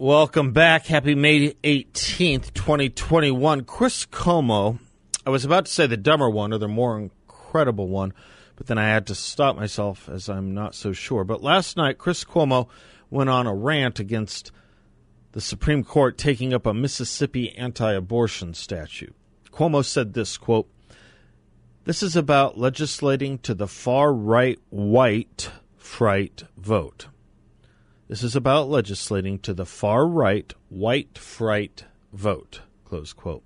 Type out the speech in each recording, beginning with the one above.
Welcome back. Happy May 18th, 2021. Chris Cuomo, I was about to say the dumber one or the more incredible one, but then I had to stop myself as I'm not so sure. But last night, Chris Cuomo went on a rant against the Supreme Court taking up a Mississippi anti abortion statute. Cuomo said this quote, This is about legislating to the far right white fright vote. This is about legislating to the far right white fright vote. Close quote.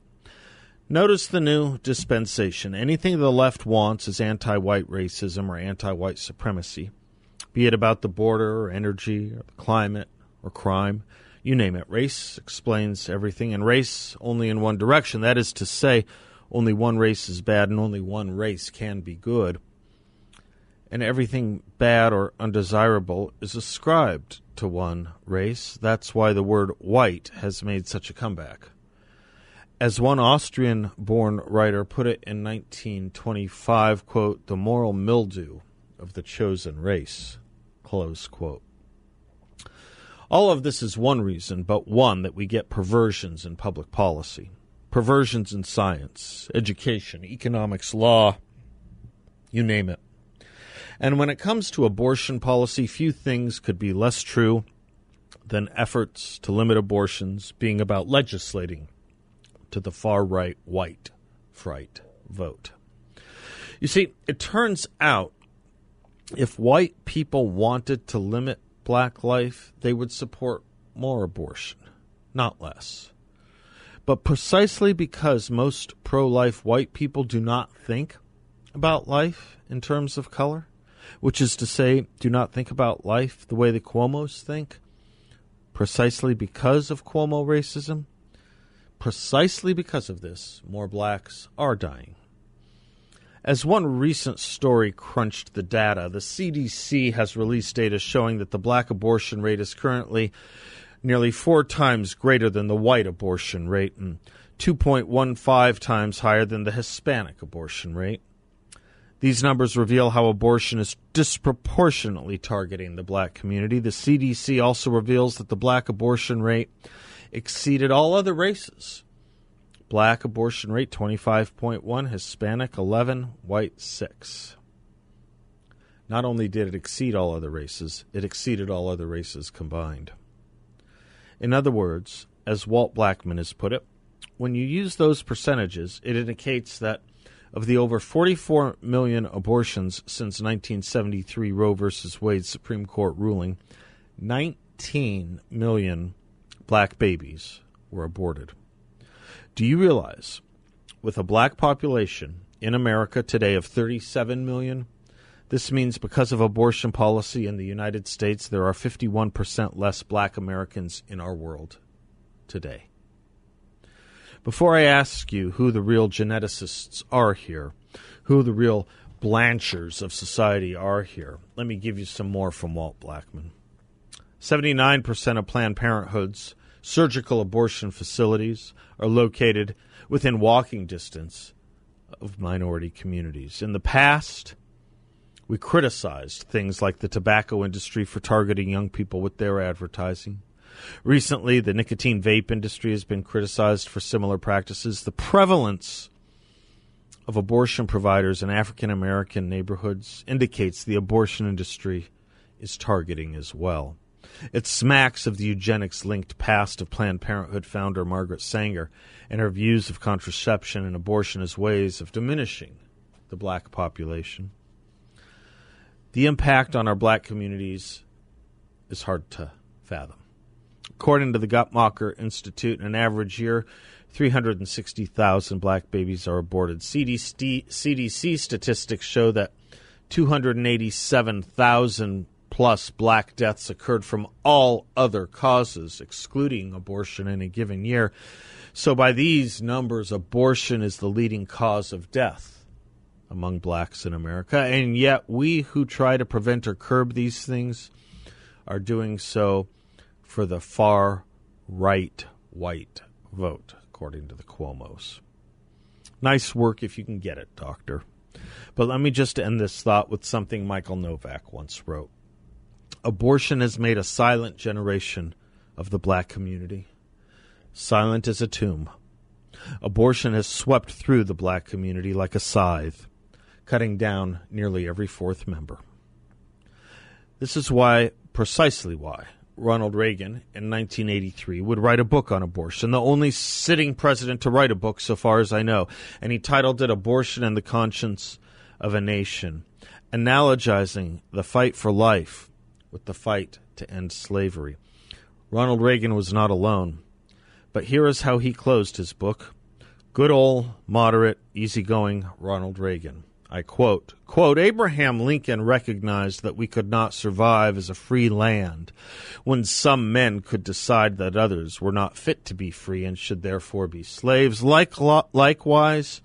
Notice the new dispensation. Anything the left wants is anti white racism or anti white supremacy, be it about the border or energy or the climate or crime. You name it. Race explains everything, and race only in one direction. That is to say, only one race is bad and only one race can be good. And everything bad or undesirable is ascribed to one race. That's why the word white has made such a comeback. As one Austrian born writer put it in 1925, quote, the moral mildew of the chosen race, close quote. All of this is one reason, but one that we get perversions in public policy, perversions in science, education, economics, law, you name it. And when it comes to abortion policy, few things could be less true than efforts to limit abortions being about legislating to the far right white fright vote. You see, it turns out if white people wanted to limit black life, they would support more abortion, not less. But precisely because most pro life white people do not think about life in terms of color, which is to say, do not think about life the way the Cuomos think, precisely because of Cuomo racism, precisely because of this, more blacks are dying. As one recent story crunched the data, the CDC has released data showing that the black abortion rate is currently nearly four times greater than the white abortion rate and 2.15 times higher than the Hispanic abortion rate. These numbers reveal how abortion is disproportionately targeting the black community. The CDC also reveals that the black abortion rate exceeded all other races. Black abortion rate 25.1, Hispanic 11, white 6. Not only did it exceed all other races, it exceeded all other races combined. In other words, as Walt Blackman has put it, when you use those percentages, it indicates that of the over 44 million abortions since 1973 Roe v. Wade Supreme Court ruling, 19 million black babies were aborted. Do you realize, with a black population in America today of 37 million, this means because of abortion policy in the United States, there are 51% less black Americans in our world today. Before I ask you who the real geneticists are here, who the real blanchers of society are here, let me give you some more from Walt Blackman. 79% of Planned Parenthood's surgical abortion facilities are located within walking distance of minority communities. In the past, we criticized things like the tobacco industry for targeting young people with their advertising. Recently, the nicotine vape industry has been criticized for similar practices. The prevalence of abortion providers in African American neighborhoods indicates the abortion industry is targeting as well. It smacks of the eugenics linked past of Planned Parenthood founder Margaret Sanger and her views of contraception and abortion as ways of diminishing the black population. The impact on our black communities is hard to fathom. According to the Guttmacher Institute, in an average year, 360,000 black babies are aborted. CDC, CDC statistics show that 287,000 plus black deaths occurred from all other causes, excluding abortion in a given year. So, by these numbers, abortion is the leading cause of death among blacks in America. And yet, we who try to prevent or curb these things are doing so for the far right white vote, according to the Cuomo's. Nice work if you can get it, Doctor. But let me just end this thought with something Michael Novak once wrote Abortion has made a silent generation of the black community, silent as a tomb. Abortion has swept through the black community like a scythe, cutting down nearly every fourth member. This is why, precisely why, Ronald Reagan in 1983 would write a book on abortion, the only sitting president to write a book, so far as I know, and he titled it Abortion and the Conscience of a Nation, analogizing the fight for life with the fight to end slavery. Ronald Reagan was not alone, but here is how he closed his book Good old, moderate, easygoing Ronald Reagan. I quote, quote, Abraham Lincoln recognized that we could not survive as a free land when some men could decide that others were not fit to be free and should therefore be slaves. Like, likewise,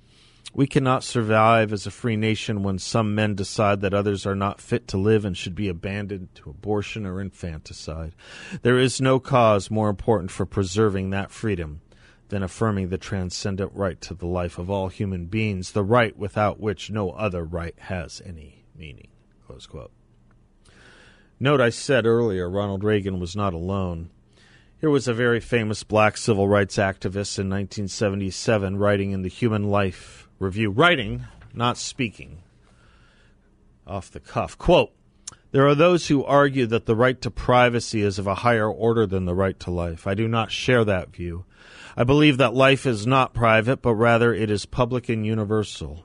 we cannot survive as a free nation when some men decide that others are not fit to live and should be abandoned to abortion or infanticide. There is no cause more important for preserving that freedom than affirming the transcendent right to the life of all human beings, the right without which no other right has any meaning. Note I said earlier Ronald Reagan was not alone. Here was a very famous black civil rights activist in 1977 writing in the Human Life Review, writing, not speaking, off the cuff. Quote, there are those who argue that the right to privacy is of a higher order than the right to life. I do not share that view. I believe that life is not private, but rather it is public and universal.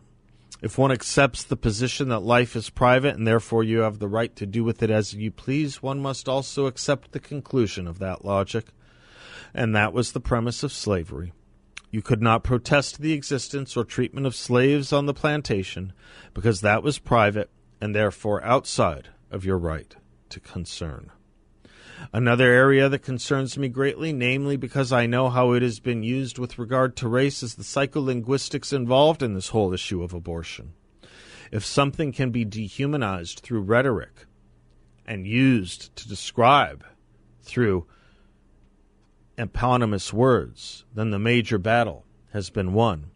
If one accepts the position that life is private and therefore you have the right to do with it as you please, one must also accept the conclusion of that logic. And that was the premise of slavery. You could not protest the existence or treatment of slaves on the plantation because that was private and therefore outside of your right to concern. Another area that concerns me greatly, namely because I know how it has been used with regard to race, is the psycholinguistics involved in this whole issue of abortion. If something can be dehumanized through rhetoric and used to describe through eponymous words, then the major battle has been won.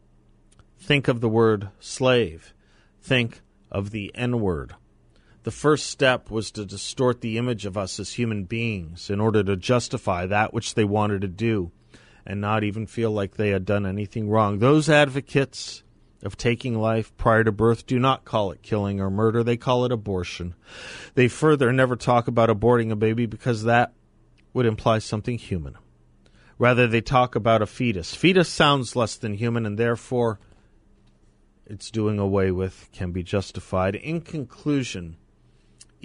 Think of the word slave. Think of the N word. The first step was to distort the image of us as human beings in order to justify that which they wanted to do and not even feel like they had done anything wrong. Those advocates of taking life prior to birth do not call it killing or murder, they call it abortion. They further never talk about aborting a baby because that would imply something human. Rather, they talk about a fetus. Fetus sounds less than human, and therefore it's doing away with, can be justified. In conclusion,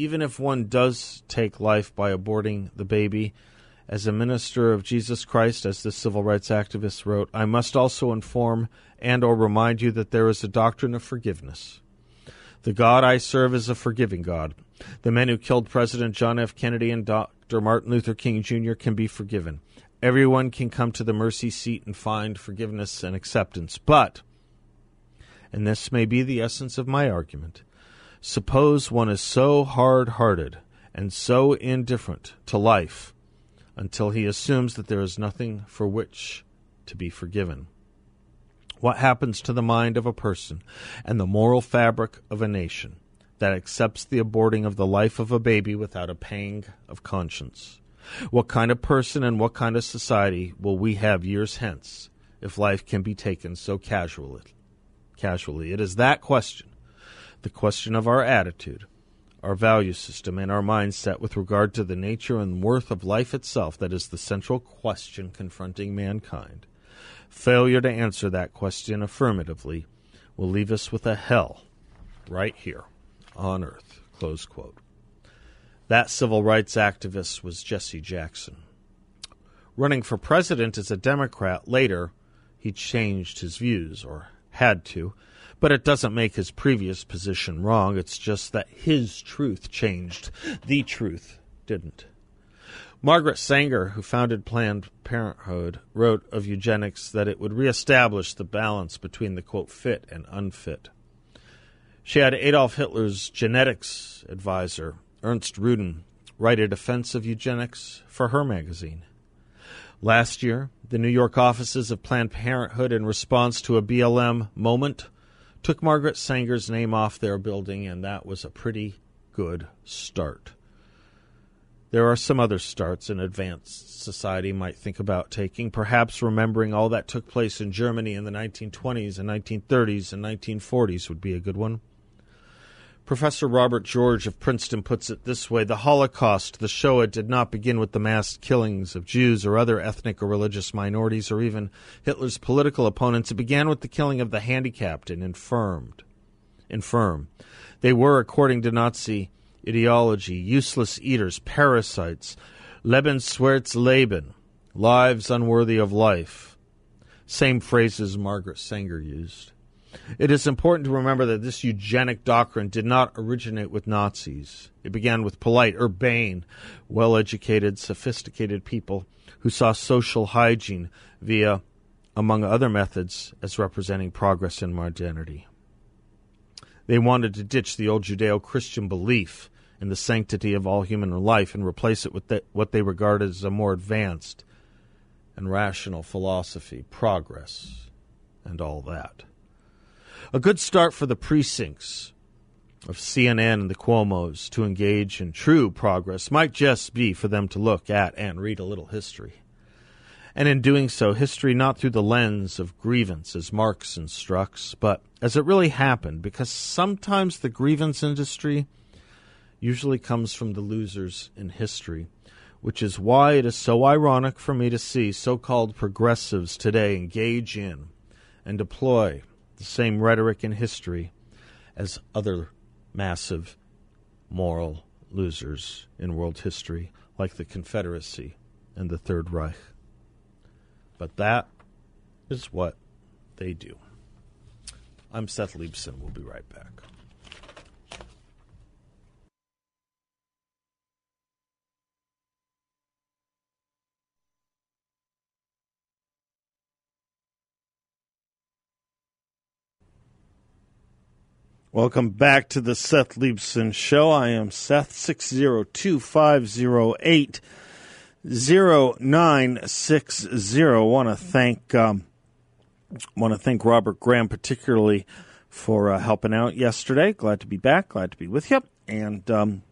even if one does take life by aborting the baby, as a minister of Jesus Christ, as the civil rights activist wrote, I must also inform and or remind you that there is a doctrine of forgiveness. The God I serve is a forgiving God. The men who killed President John F. Kennedy and Dr. Martin Luther King Jr. can be forgiven. Everyone can come to the mercy seat and find forgiveness and acceptance. But, and this may be the essence of my argument, Suppose one is so hard hearted and so indifferent to life until he assumes that there is nothing for which to be forgiven. What happens to the mind of a person and the moral fabric of a nation that accepts the aborting of the life of a baby without a pang of conscience? What kind of person and what kind of society will we have years hence if life can be taken so casually? Casually, it is that question the question of our attitude, our value system, and our mindset with regard to the nature and worth of life itself that is the central question confronting mankind. Failure to answer that question affirmatively will leave us with a hell right here on earth. That civil rights activist was Jesse Jackson. Running for president as a Democrat later, he changed his views, or had to, But it doesn't make his previous position wrong. It's just that his truth changed. The truth didn't. Margaret Sanger, who founded Planned Parenthood, wrote of eugenics that it would reestablish the balance between the quote fit and unfit. She had Adolf Hitler's genetics advisor, Ernst Rudin, write a defense of eugenics for her magazine. Last year, the New York offices of Planned Parenthood, in response to a BLM moment, took Margaret Sanger's name off their building, and that was a pretty good start. There are some other starts an advanced society might think about taking, perhaps remembering all that took place in Germany in the 1920s and 1930s and 1940s would be a good one. Professor Robert George of Princeton puts it this way The Holocaust, the Shoah, did not begin with the mass killings of Jews or other ethnic or religious minorities or even Hitler's political opponents. It began with the killing of the handicapped and infirmed. Infirm. They were, according to Nazi ideology, useless eaters, parasites, Lebenswertes Leben, lives unworthy of life. Same phrases Margaret Sanger used. It is important to remember that this eugenic doctrine did not originate with Nazis. It began with polite, urbane, well educated, sophisticated people who saw social hygiene via, among other methods, as representing progress in modernity. They wanted to ditch the old Judeo Christian belief in the sanctity of all human life and replace it with the, what they regarded as a more advanced and rational philosophy, progress, and all that. A good start for the precincts of CNN and the Cuomo's to engage in true progress might just be for them to look at and read a little history. And in doing so, history not through the lens of grievance as Marx instructs, but as it really happened, because sometimes the grievance industry usually comes from the losers in history, which is why it is so ironic for me to see so called progressives today engage in and deploy the same rhetoric in history as other massive moral losers in world history, like the Confederacy and the Third Reich. But that is what they do. I'm Seth Leibsohn. We'll be right back. Welcome back to the Seth Leibsohn Show. I am Seth, 602 508 0960. want to thank, um, want to thank Robert Graham particularly for uh, helping out yesterday. Glad to be back. Glad to be with you. And um,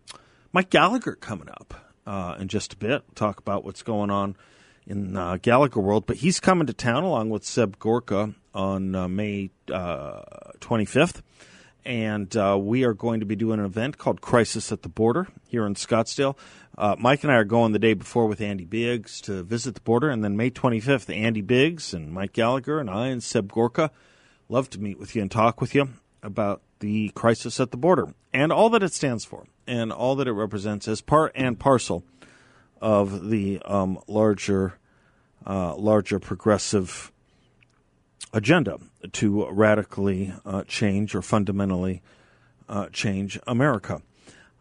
Mike Gallagher coming up uh, in just a bit. Talk about what's going on in uh, Gallagher world. But he's coming to town along with Seb Gorka on uh, May 25th uh, and uh, we are going to be doing an event called Crisis at the Border here in Scottsdale. Uh, Mike and I are going the day before with Andy Biggs to visit the border, and then May 25th, Andy Biggs and Mike Gallagher and I and Seb Gorka love to meet with you and talk with you about the crisis at the border and all that it stands for and all that it represents as part and parcel of the um, larger, uh, larger progressive agenda to radically uh, change or fundamentally uh, change America.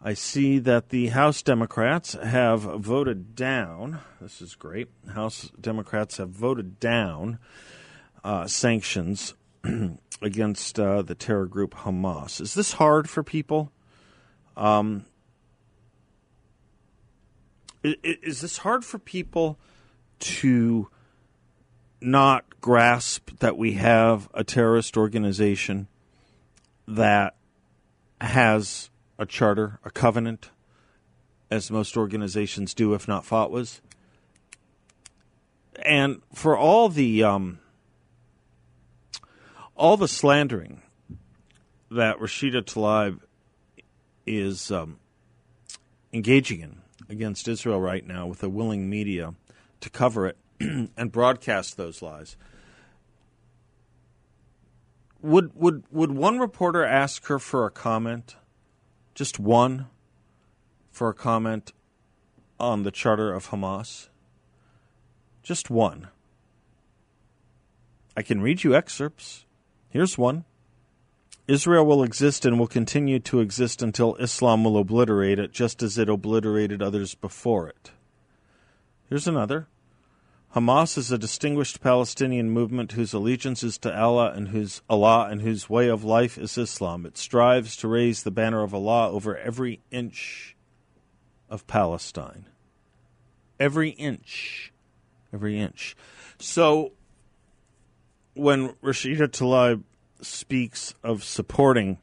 I see that the House Democrats have voted down. This is great. House Democrats have voted down uh, sanctions against uh, the terror group Hamas. Is this hard for people? Um, is, is this hard for people to not grasp that we have a terrorist organization that has a charter, a covenant, as most organizations do, if not fatwas. And for all the um, all the slandering that Rashida Tlaib is um, engaging in against Israel right now with a willing media to cover it, and broadcast those lies. Would would would one reporter ask her for a comment, just one, for a comment on the charter of Hamas? Just one. I can read you excerpts. Here's one. Israel will exist and will continue to exist until Islam will obliterate it, just as it obliterated others before it. Here's another. Hamas is a distinguished Palestinian movement whose allegiance is to Allah and whose Allah and whose way of life is Islam. It strives to raise the banner of Allah over every inch of Palestine. Every inch. Every inch. So when Rashida Tlaib speaks of supporting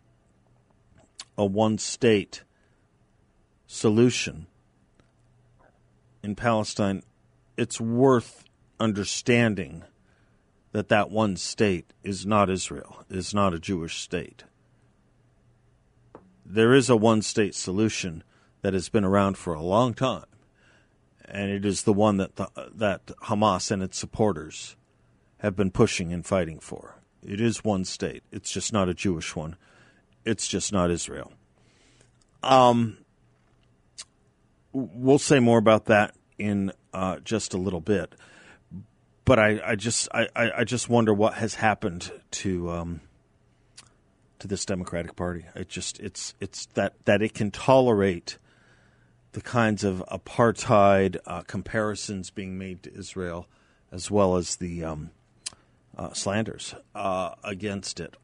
a one state solution in Palestine, it's worth understanding that that one state is not Israel, is not a Jewish state. There is a one state solution that has been around for a long time, and it is the one that the, that Hamas and its supporters have been pushing and fighting for. It is one state. It's just not a Jewish one. It's just not Israel. Um, we'll say more about that in uh, just a little bit. But I, I just I, I just wonder what has happened to um, to this Democratic Party. It just it's it's that that it can tolerate the kinds of apartheid uh, comparisons being made to Israel, as well as the um, uh, slanders uh, against it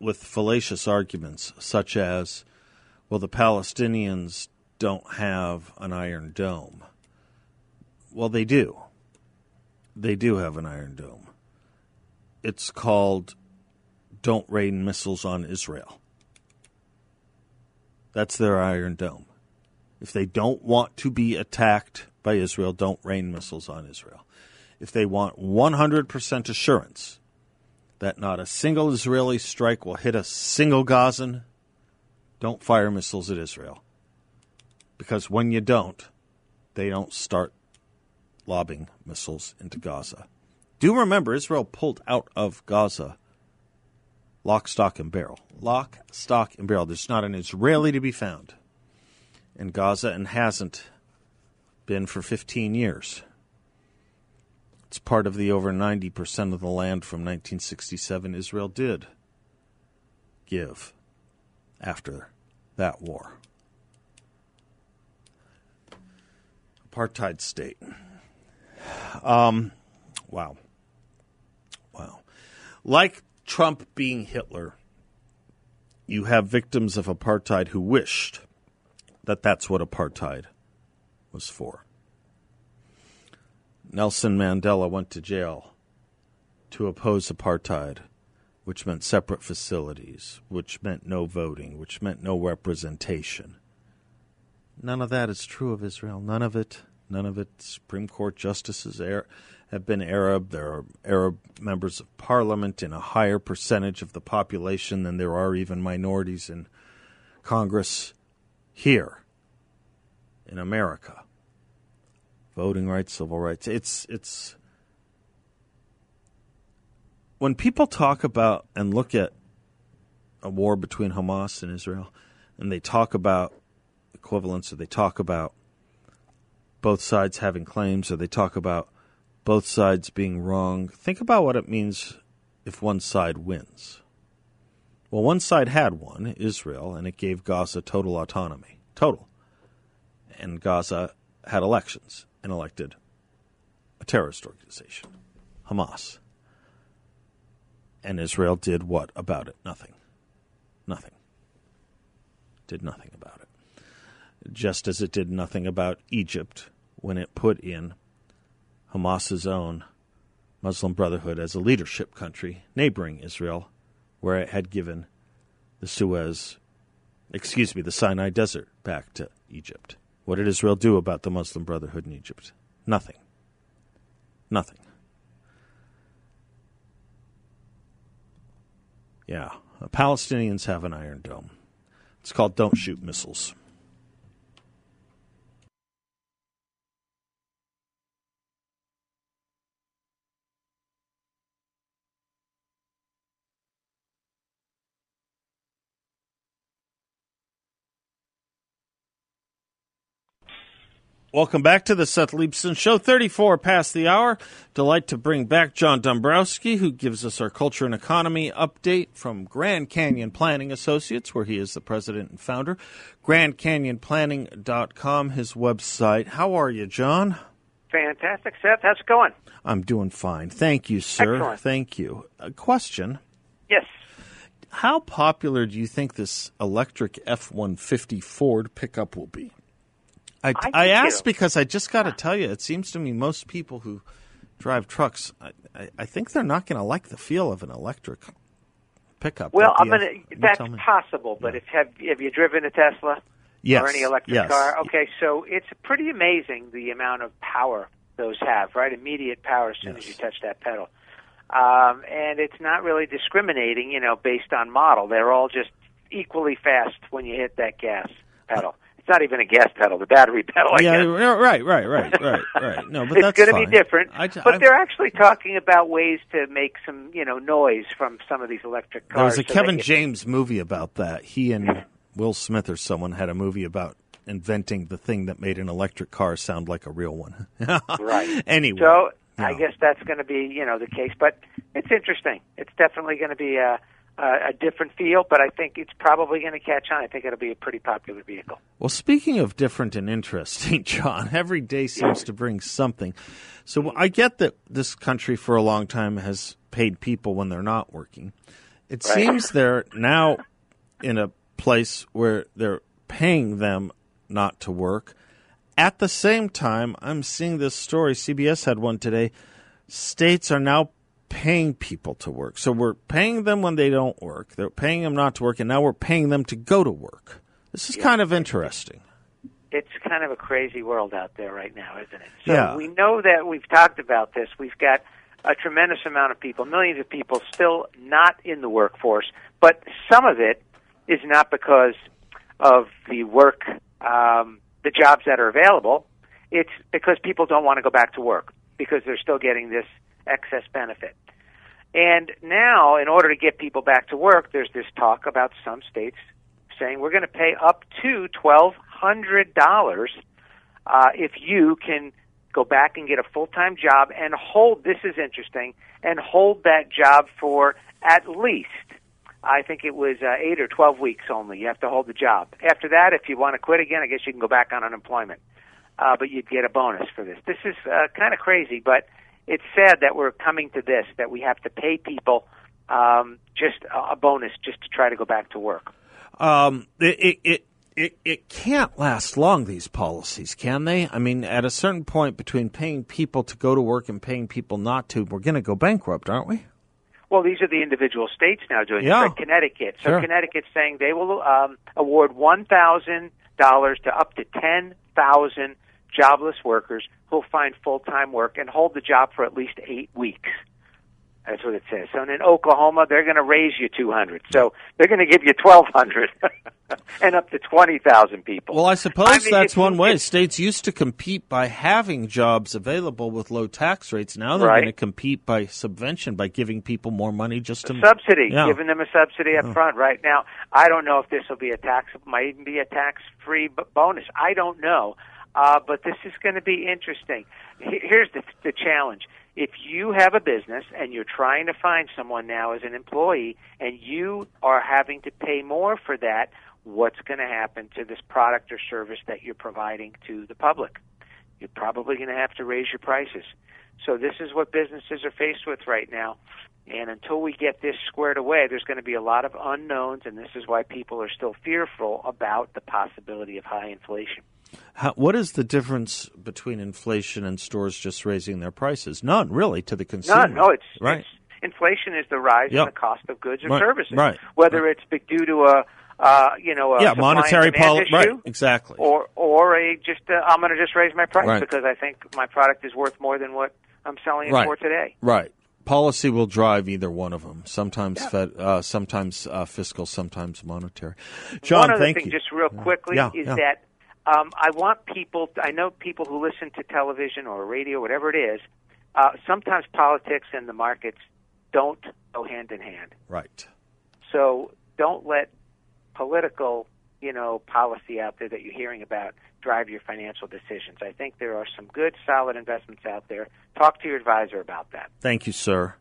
with fallacious arguments such as, well, the Palestinians don't have an iron dome. Well, they do. They do have an iron dome. It's called Don't Rain Missiles on Israel. That's their iron dome. If they don't want to be attacked by Israel, don't rain missiles on Israel if they want 100% assurance that not a single Israeli strike will hit a single Gazan, don't fire missiles at Israel. Because when you don't, they don't start lobbing missiles into Gaza. Do remember, Israel pulled out of Gaza lock, stock, and barrel. Lock, stock, and barrel. There's not an Israeli to be found in Gaza and hasn't been for 15 years. It's part of the over 90% of the land from 1967 Israel did give after that war. Apartheid state. Um, wow. Wow. Like Trump being Hitler, you have victims of apartheid who wished that that's what apartheid was for. Nelson Mandela went to jail to oppose apartheid, which meant separate facilities, which meant no voting, which meant no representation. None of that is true of Israel. None of it. None of its Supreme Court justices are, have been Arab. There are Arab members of parliament in a higher percentage of the population than there are even minorities in Congress here in America voting rights, civil rights. It's it's when people talk about and look at a war between Hamas and Israel, and they talk about equivalence, or they talk about both sides having claims, or they talk about both sides being wrong. Think about what it means if one side wins. Well, one side had one, Israel, and it gave Gaza total autonomy. Total. And Gaza had elections and elected a terrorist organization, Hamas. And Israel did what about it? Nothing. Nothing. Did nothing about it. Just as it did nothing about Egypt when it put in Hamas's own Muslim Brotherhood as a leadership country neighboring Israel, where it had given the Suez, excuse me, the Sinai Desert back to Egypt. What did Israel do about the Muslim Brotherhood in Egypt? Nothing. Nothing. Yeah, uh, Palestinians have an iron dome. It's called Don't Shoot Missiles. Welcome back to the Seth Leibsohn Show, 34 past the hour. Delight to bring back John Dombroski, who gives us our culture and economy update from Grand Canyon Planning Associates, where he is the president and founder. GrandCanyonPlanning.com, his website. How are you, John? Fantastic, Seth. How's it going? I'm doing fine. Thank you, sir. Excellent. Thank you. A question Yes. How popular do you think this electric F 150 Ford pickup will be? I, think I asked because I just got to tell you, it seems to me most people who drive trucks, I, I, I think they're not going to like the feel of an electric pickup. Well, I'm gonna. That's possible, but if have have you driven a Tesla Yes, or any electric yes. car? Okay, so it's pretty amazing the amount of power those have. Right, immediate power as soon as you touch that pedal, um, and it's not really discriminating. You know, based on model, they're all just equally fast when you hit that gas pedal. Not even a gas pedal; the battery pedal. I Yeah, guess. right, right, right, right, right. No, but it's going to be different. I, but I- they're actually talking about ways to make some, you know, noise from some of these electric cars. There was a so Kevin can- James movie about that. He and Will Smith or someone had a movie about inventing the thing that made an electric car sound like a real one. Right. Anyway. So I guess that's going to be, you know, the case. But it's interesting. It's definitely going to be a, a, a different feel, but I think it's probably going to catch on. I think it'll be a pretty popular vehicle. Well, speaking of different and interesting, John, every day seems to bring something. So I get that this country for a long time has paid people when they're not working. It Right. seems they're now in a place where they're paying them not to work. At the same time, I'm seeing this story. CBS had one today. States are now paying people to work. So we're paying them when they don't work. They're paying them not to work, and now we're paying them to go to work. This is kind of interesting. It's kind of a crazy world out there right now, isn't it? So Yeah. we know that we've talked about this. We've got a tremendous amount of people, millions of people still not in the workforce, but some of it is not because of the work, um, the jobs that are available. It's because people don't want to go back to work because they're still getting this excess benefit. And now, in order to get people back to work, there's this talk about some states saying we're going to pay up to twelve hundred dollars uh, if you can go back and get a full time job and hold. This is interesting, and hold that job for at least. I think it was uh, eight or twelve weeks only. You have to hold the job. After that, if you want to quit again, I guess you can go back on unemployment. Uh, but you'd get a bonus for this. This is uh, kind of crazy, but it's sad that we're coming to this that we have to pay people um, just a bonus just to try to go back to work. Um, it, it, it, it, it can't last long, these policies, can they? I mean, at a certain point between paying people to go to work and paying people not to, we're going to go bankrupt, aren't we? Well, these are the individual states now doing Yeah. it. Like Connecticut. So Sure. Connecticut's saying they will um, award one thousand dollars to up to ten thousand jobless workers who'll find full time work and hold the job for at least eight weeks. That's what it says. So in Oklahoma, they're going to raise you two hundred. So they're going to give you twelve hundred, and up to twenty thousand people. Well, I suppose I mean, that's one way. States used to compete by having jobs available with low tax rates. Now they're Right. going to compete by subvention, by giving people more money just to subsidy, Yeah. giving them a subsidy up front. Right now, I don't know if this will be a tax, might even be a tax-free bonus. I don't know, uh, but this is going to be interesting. Here's the, the challenge: if you have a business and you're trying to find someone now as an employee, and you are having to pay more for that, what's going to happen to this product or service that you're providing to the public? You're probably going to have to raise your prices. So this is what businesses are faced with right now. And until we get this squared away, there's going to be a lot of unknowns, and this is why people are still fearful about the possibility of high inflation. How, what is the difference between inflation and stores just raising their prices? None, really, to the consumer. No, no, it's, right. it's inflation is the rise Yep. in the cost of goods and Right, services, right, whether it's due to a uh, you know a yeah, monetary policy. Right, exactly. or or a just uh, I'm going to just raise my price Right. because I think my product is worth more than what I'm selling it Right. for today. Right. Policy will drive either one of them. Sometimes fed, uh, sometimes uh, fiscal, sometimes monetary. John, One other thank thing, you. just real quickly, Yeah, is yeah. that um, I want people. I know people who listen to television or radio, whatever it is. Uh, sometimes politics and the markets don't go hand in hand. right. So don't let political, you know, policy out there that you're hearing about drive your financial decisions. I think there are some good, solid investments out there. Talk to your advisor about that. Thank you, sir.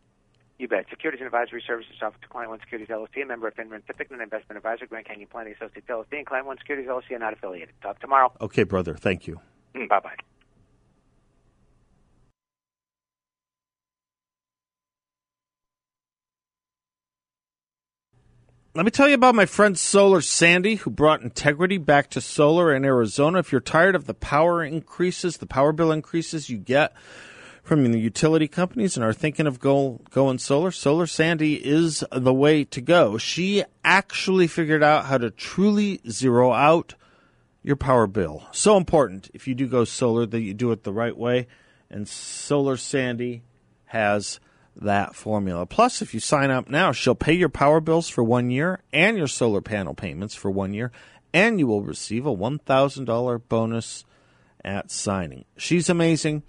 You bet. Securities and Advisory Services offered to Client One Securities LLC, a member of FINRA and SIPC, an investment advisor, Grand Canyon Planning Associates LLC, and Client One Securities LLC are not affiliated. Talk tomorrow. Okay, brother. Thank you. Mm, bye bye. Let me tell you about my friend Solar Sandy, who brought integrity back to solar in Arizona. If you're tired of the power increases, the power bill increases you get from the utility companies and are thinking of go, going solar, Solar Sandy is the way to go. She actually figured out how to truly zero out your power bill. So important if you do go solar that you do it the right way. And Solar Sandy has that formula. Plus, if you sign up now, she'll pay your power bills for one year and your solar panel payments for one year, and you will receive a $1,000 bonus at signing. She's amazing,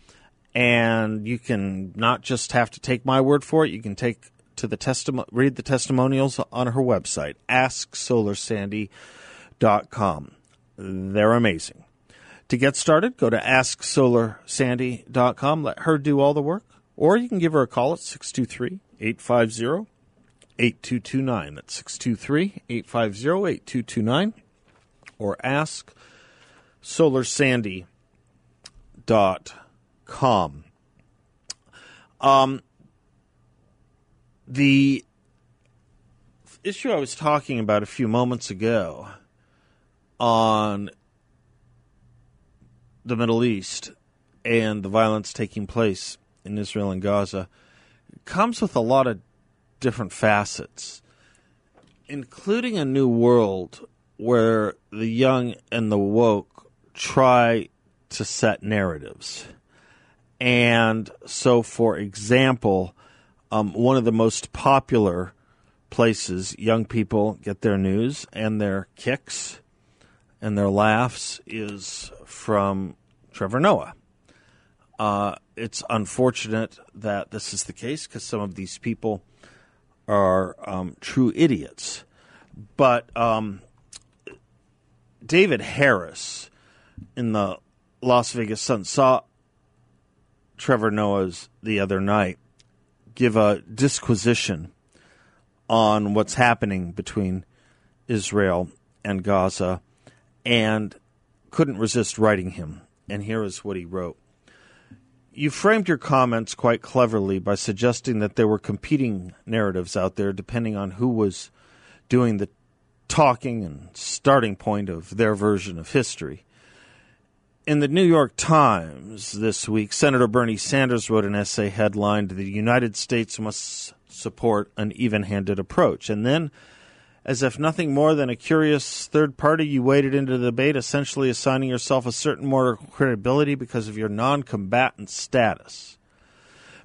and you can not just have to take my word for it, you can take to the testimo- read the testimonials on her website, asksolarsandy.com. They're amazing. To get started, go to asksolarsandy.com. Let her do all the work. Or you can give her a call at 623 850 8229. That's 623 850 8229. Or ask solarsandy.com. Um, the issue I was talking about a few moments ago on the Middle East and the violence taking place in Israel and Gaza comes with a lot of different facets, including a new world where the young and the woke try to set narratives. And so, for example, um, one of the most popular places young people get their news and their kicks and their laughs is from Trevor Noah. Uh, it's unfortunate that this is the case because some of these people are um, true idiots. But um, David Harris in the Las Vegas Sun saw Trevor Noah's the other night give a disquisition on what's happening between Israel and Gaza and couldn't resist writing him. And here is what he wrote. You framed your comments quite cleverly by suggesting that there were competing narratives out there depending on who was doing the talking and starting point of their version of history. In the New York Times this week, Senator Bernie Sanders wrote an essay headlined The United States Must Support an Even Handed Approach. And then as if nothing more than a curious third party, you waded into the debate, essentially assigning yourself a certain moral credibility because of your non combatant status.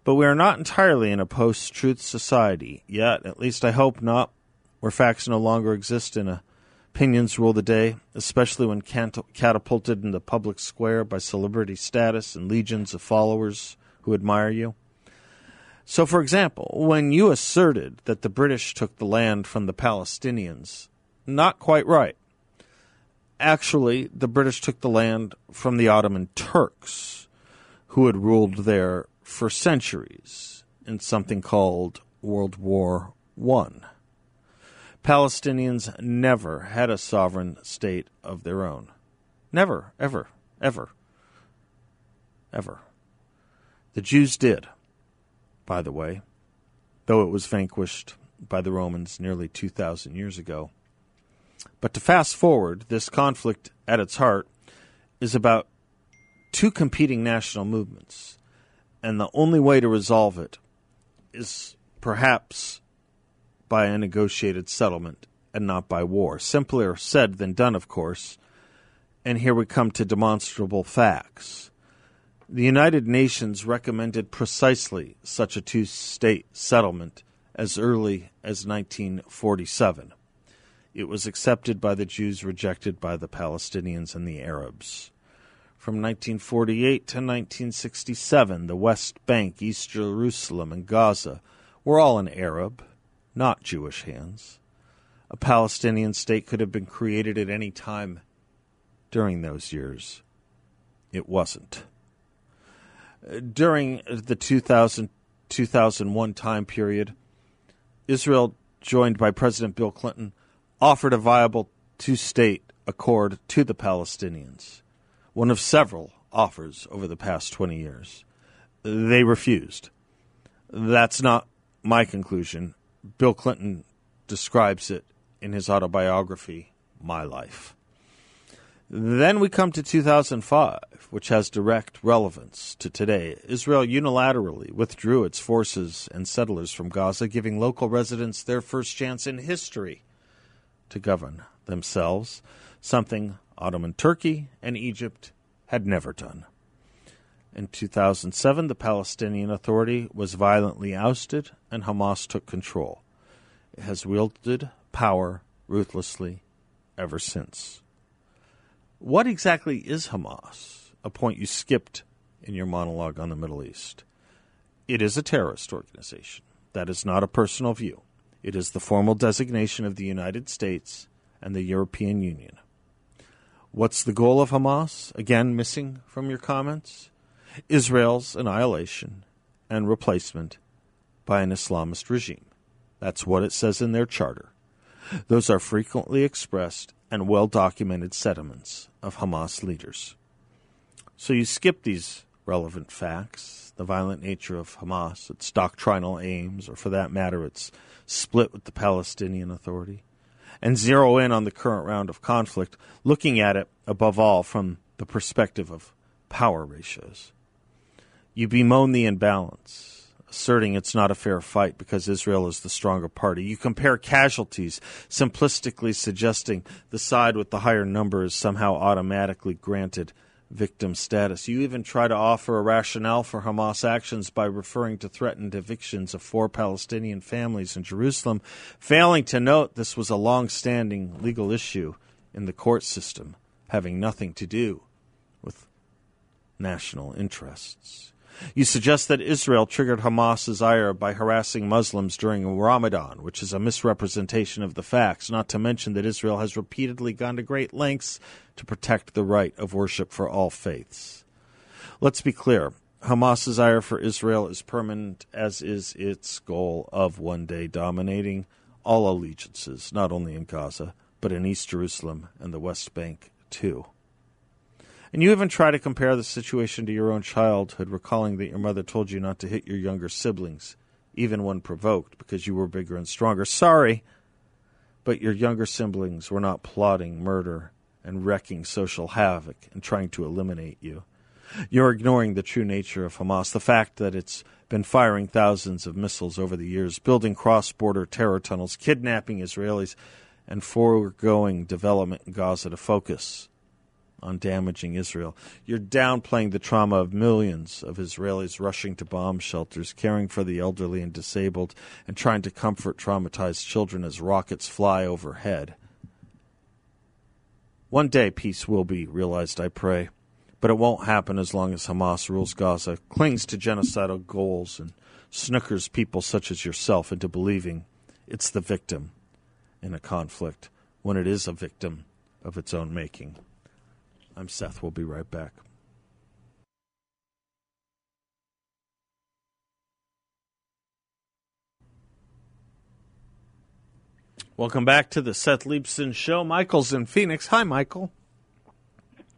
But we are not entirely in a post truth society yet, at least I hope not, where facts no longer exist and opinions rule the day, especially when catapulted in the public square by celebrity status and legions of followers who admire you. So, for example, when you asserted that the British took the land from the Palestinians, not quite right. Actually, the British took the land from the Ottoman Turks, who had ruled there for centuries in something called World War One. Palestinians never had a sovereign state of their own. Never, ever, ever, ever. The Jews did by the way, though it was vanquished by the Romans nearly 2,000 years ago. But to fast forward, this conflict at its heart is about two competing national movements, and the only way to resolve it is perhaps by a negotiated settlement and not by war. Simpler said than done, of course. And here we come to demonstrable facts. The United Nations recommended precisely such a two state settlement as early as 1947. It was accepted by the Jews, rejected by the Palestinians and the Arabs. From 1948 to 1967, the West Bank, East Jerusalem, and Gaza were all in Arab, not Jewish hands. A Palestinian state could have been created at any time during those years, it wasn't. During the 2000 2001 time period, Israel, joined by President Bill Clinton, offered a viable two state accord to the Palestinians, one of several offers over the past 20 years. They refused. That's not my conclusion. Bill Clinton describes it in his autobiography, My Life. Then we come to 2005, which has direct relevance to today. Israel unilaterally withdrew its forces and settlers from Gaza, giving local residents their first chance in history to govern themselves, something Ottoman Turkey and Egypt had never done. In 2007, the Palestinian Authority was violently ousted and Hamas took control. It has wielded power ruthlessly ever since. What exactly is Hamas? A point you skipped in your monologue on the Middle East. It is a terrorist organization. That is not a personal view. It is the formal designation of the United States and the European Union. What's the goal of Hamas? Again, missing from your comments? Israel's annihilation and replacement by an Islamist regime. That's what it says in their charter. Those are frequently expressed and well documented sentiments of Hamas leaders. So you skip these relevant facts, the violent nature of Hamas, its doctrinal aims, or for that matter, its split with the Palestinian Authority, and zero in on the current round of conflict, looking at it above all from the perspective of power ratios. You bemoan the imbalance, asserting it's not a fair fight because Israel is the stronger party. You compare casualties, simplistically suggesting the side with the higher number is somehow automatically granted victim status. You even try to offer a rationale for Hamas actions by referring to threatened evictions of four Palestinian families in Jerusalem, failing to note this was a long standing legal issue in the court system, having nothing to do with national interests. You suggest that Israel triggered Hamas's ire by harassing Muslims during Ramadan, which is a misrepresentation of the facts, not to mention that Israel has repeatedly gone to great lengths to protect the right of worship for all faiths. Let's be clear. Hamas's ire for Israel is permanent, as is its goal of one day dominating all allegiances, not only in Gaza, but in East Jerusalem and the West Bank, too. And you even try to compare the situation to your own childhood, recalling that your mother told you not to hit your younger siblings, even when provoked, because you were bigger and stronger. Sorry, but your younger siblings were not plotting murder and wrecking social havoc and trying to eliminate you. You're ignoring the true nature of Hamas, the fact that it's been firing thousands of missiles over the years, building cross border terror tunnels, kidnapping Israelis, and foregoing development in Gaza to focus on damaging Israel. You're downplaying the trauma of millions of Israelis rushing to bomb shelters, caring for the elderly and disabled, and trying to comfort traumatized children as rockets fly overhead. One day peace will be realized, I pray, but it won't happen as long as Hamas rules Gaza, clings to genocidal goals, and snookers people such as yourself into believing it's the victim in a conflict when it is a victim of its own making. I'm Seth. We'll be right back. Welcome back to the Seth Leibsohn Show. Michael's in Phoenix. Hi, Michael.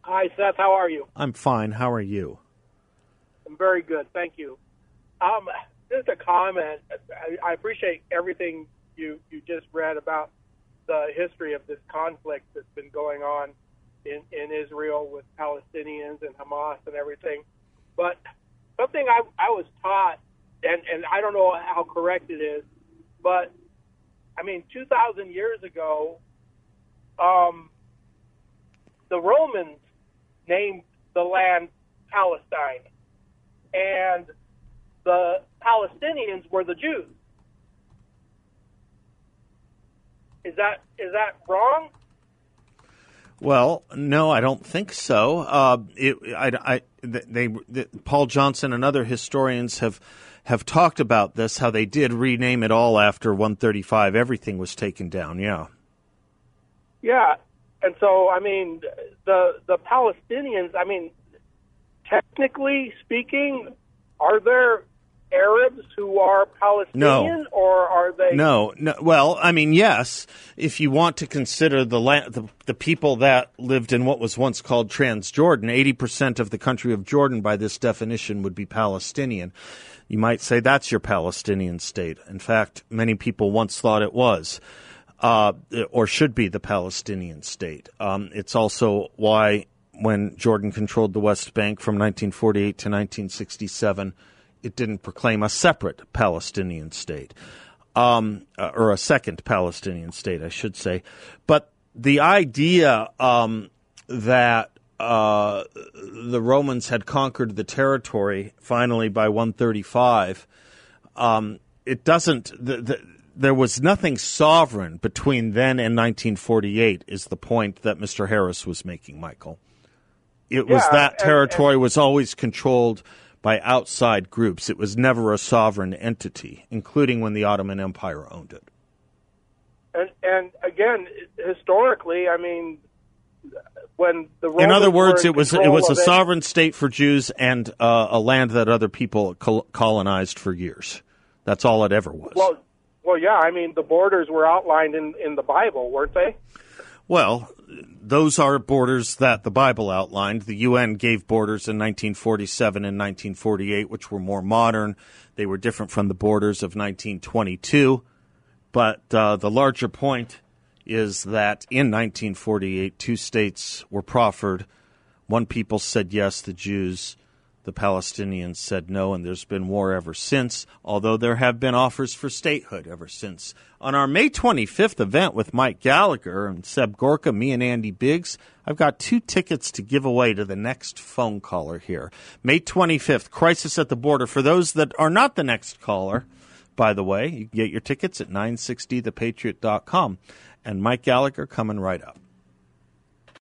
Hi, Seth. How are you? I'm fine. How are you? I'm very good. Thank you. Um, just a comment. I, I appreciate everything you, you just read about the history of this conflict that's been going on in, in Israel with Palestinians and Hamas and everything. But something I, I was taught, and, and I don't know how correct it is, but I mean, 2,000 years ago, um, the Romans named the land Palestine, and the Palestinians were the Jews. Is that is that wrong? Well, no, I don't think so. Uh, it, I, I, they, they, Paul Johnson and other historians have have talked about this. How they did rename it all after 135. Everything was taken down. Yeah. Yeah, and so I mean the the Palestinians. I mean, technically speaking, are there Arabs who are Palestinian, No. or are they? No, no. Well, I mean, yes. If you want to consider the land, the, the people that lived in what was once called Transjordan, eighty percent of the country of Jordan, by this definition, would be Palestinian. You might say that's your Palestinian state. In fact, many people once thought it was, uh, or should be the Palestinian state. Um, it's also why, when Jordan controlled the West Bank from 1948 to 1967, it didn't proclaim a separate Palestinian state um, uh, or a second Palestinian state, I should say. But the idea um, that uh, the Romans had conquered the territory finally by 135, um, it doesn't. The, the, there was nothing sovereign between then and 1948, is the point that Mr. Harris was making, Michael. It was Yeah, that and- territory was always controlled by outside groups. It was never a sovereign entity, including when the Ottoman Empire owned it. And and again, historically, I mean, when the In Romans other were words, in it was it was a of it- sovereign state for Jews and uh, a land that other people col- colonized for years. That's all it ever was. Well, well, yeah. I mean, the borders were outlined in in the Bible, weren't they? Well, those are borders that the Bible outlined. The UN gave borders in 1947 and 1948, which were more modern. They were different from the borders of 1922. But uh, the larger point is that in 1948, two states were proffered. One people said yes, the Jews. The Palestinians said no, and there's been war ever since, although there have been offers for statehood ever since. On our May 25th event with Mike Gallagher and Seb Gorka, me and Andy Biggs, I've got two tickets to give away to the next phone caller here. May 25th, Crisis at the Border. For those that are not the next caller, by the way, you can get your tickets at 960thepatriot.com. And Mike Gallagher coming right up.